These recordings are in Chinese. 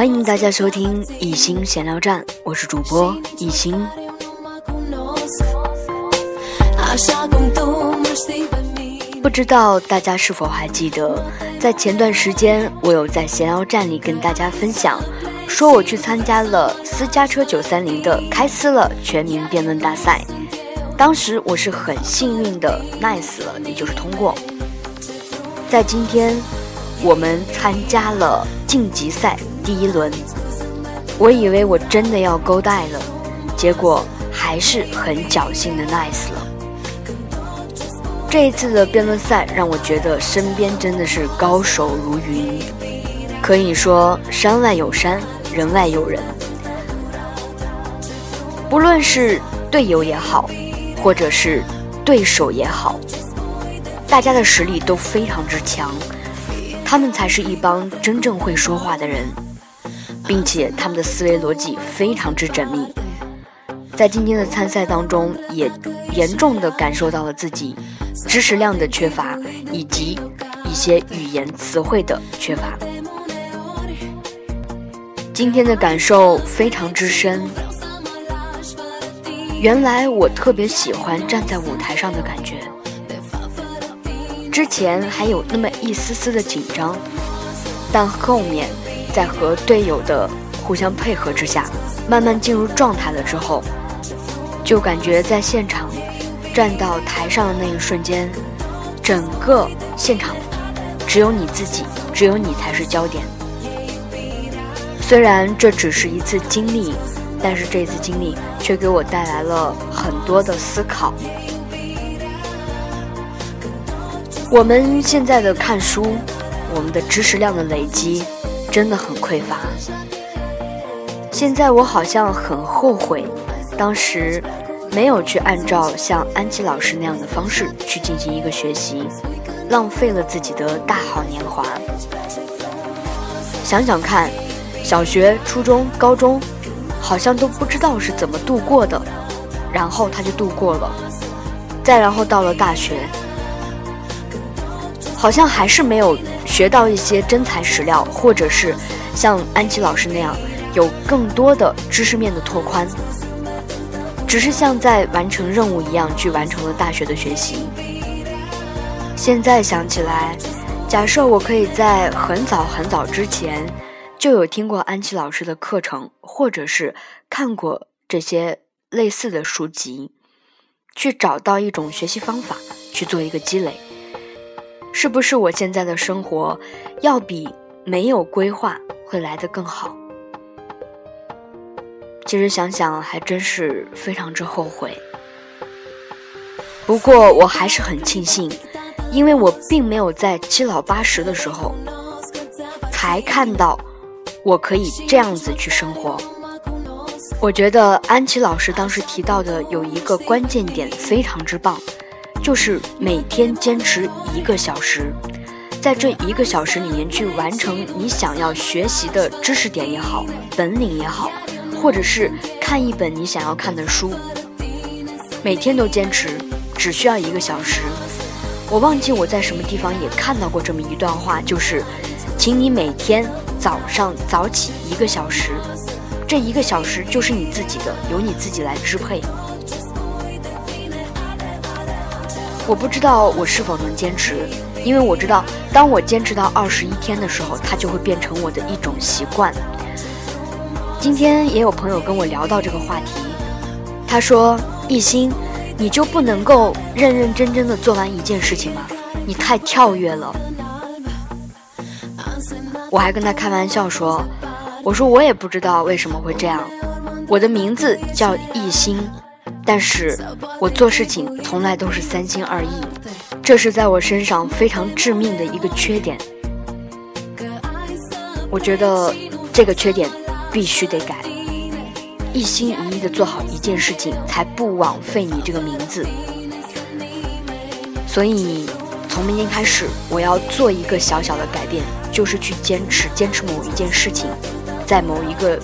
欢迎大家收听一心闲聊站，我是主播一心。不知道大家是否还记得，在前段时间，我有在闲聊站里跟大家分享，说我去参加了私家车九三零的开撕了全民辩论大赛。当时我是很幸运的，nice 了，也就是通过。在今天，我们参加了晋级赛第一轮，我以为我真的要勾带了，结果还是很侥幸的 nice 了。这一次的辩论赛让我觉得身边真的是高手如云，可以说山外有山，人外有人。不论是队友也好，或者是对手也好，大家的实力都非常之强，他们才是一帮真正会说话的人，并且他们的思维逻辑非常之缜密。在今天的参赛当中，也严重的感受到了自己。知识量的缺乏，以及一些语言词汇的缺乏。今天的感受非常之深。原来我特别喜欢站在舞台上的感觉。之前还有那么一丝丝的紧张，但后面在和队友的互相配合之下，慢慢进入状态了之后，就感觉在现场。站到台上的那一瞬间，整个现场只有你自己，只有你才是焦点。虽然这只是一次经历，但是这次经历却给我带来了很多的思考。我们现在的看书，我们的知识量的累积真的很匮乏。现在我好像很后悔，当时。没有去按照像安琪老师那样的方式去进行一个学习，浪费了自己的大好年华。想想看，小学、初中、高中，好像都不知道是怎么度过的，然后他就度过了。再然后到了大学，好像还是没有学到一些真材实料，或者是像安琪老师那样有更多的知识面的拓宽。只是像在完成任务一样去完成了大学的学习。现在想起来，假设我可以在很早很早之前就有听过安琪老师的课程，或者是看过这些类似的书籍，去找到一种学习方法去做一个积累，是不是我现在的生活要比没有规划会来得更好？其实想想还真是非常之后悔，不过我还是很庆幸，因为我并没有在七老八十的时候才看到我可以这样子去生活。我觉得安琪老师当时提到的有一个关键点非常之棒，就是每天坚持一个小时，在这一个小时里面去完成你想要学习的知识点也好，本领也好。或者是看一本你想要看的书，每天都坚持，只需要一个小时。我忘记我在什么地方也看到过这么一段话，就是，请你每天早上早起一个小时，这一个小时就是你自己的，由你自己来支配。我不知道我是否能坚持，因为我知道，当我坚持到二十一天的时候，它就会变成我的一种习惯。今天也有朋友跟我聊到这个话题，他说：“一心，你就不能够认认真真的做完一件事情吗？你太跳跃了。”我还跟他开玩笑说：“我说我也不知道为什么会这样，我的名字叫一心，但是我做事情从来都是三心二意，这是在我身上非常致命的一个缺点。我觉得这个缺点。”必须得改，一心一意的做好一件事情，才不枉费你这个名字。所以，从明天开始，我要做一个小小的改变，就是去坚持，坚持某一件事情，在某一个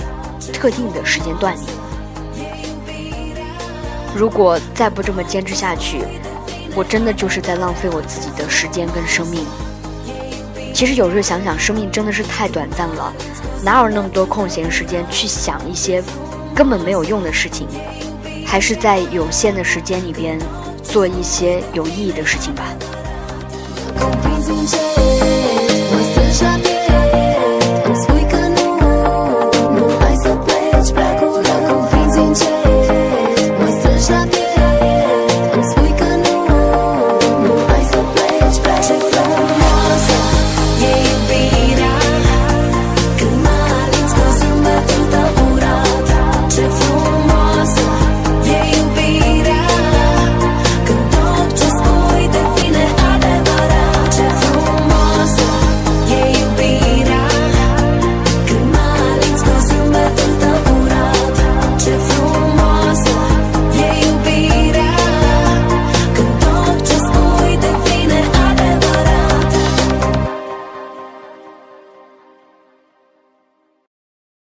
特定的时间段里。如果再不这么坚持下去，我真的就是在浪费我自己的时间跟生命。其实有时候想想，生命真的是太短暂了，哪有那么多空闲时间去想一些根本没有用的事情？还是在有限的时间里边做一些有意义的事情吧。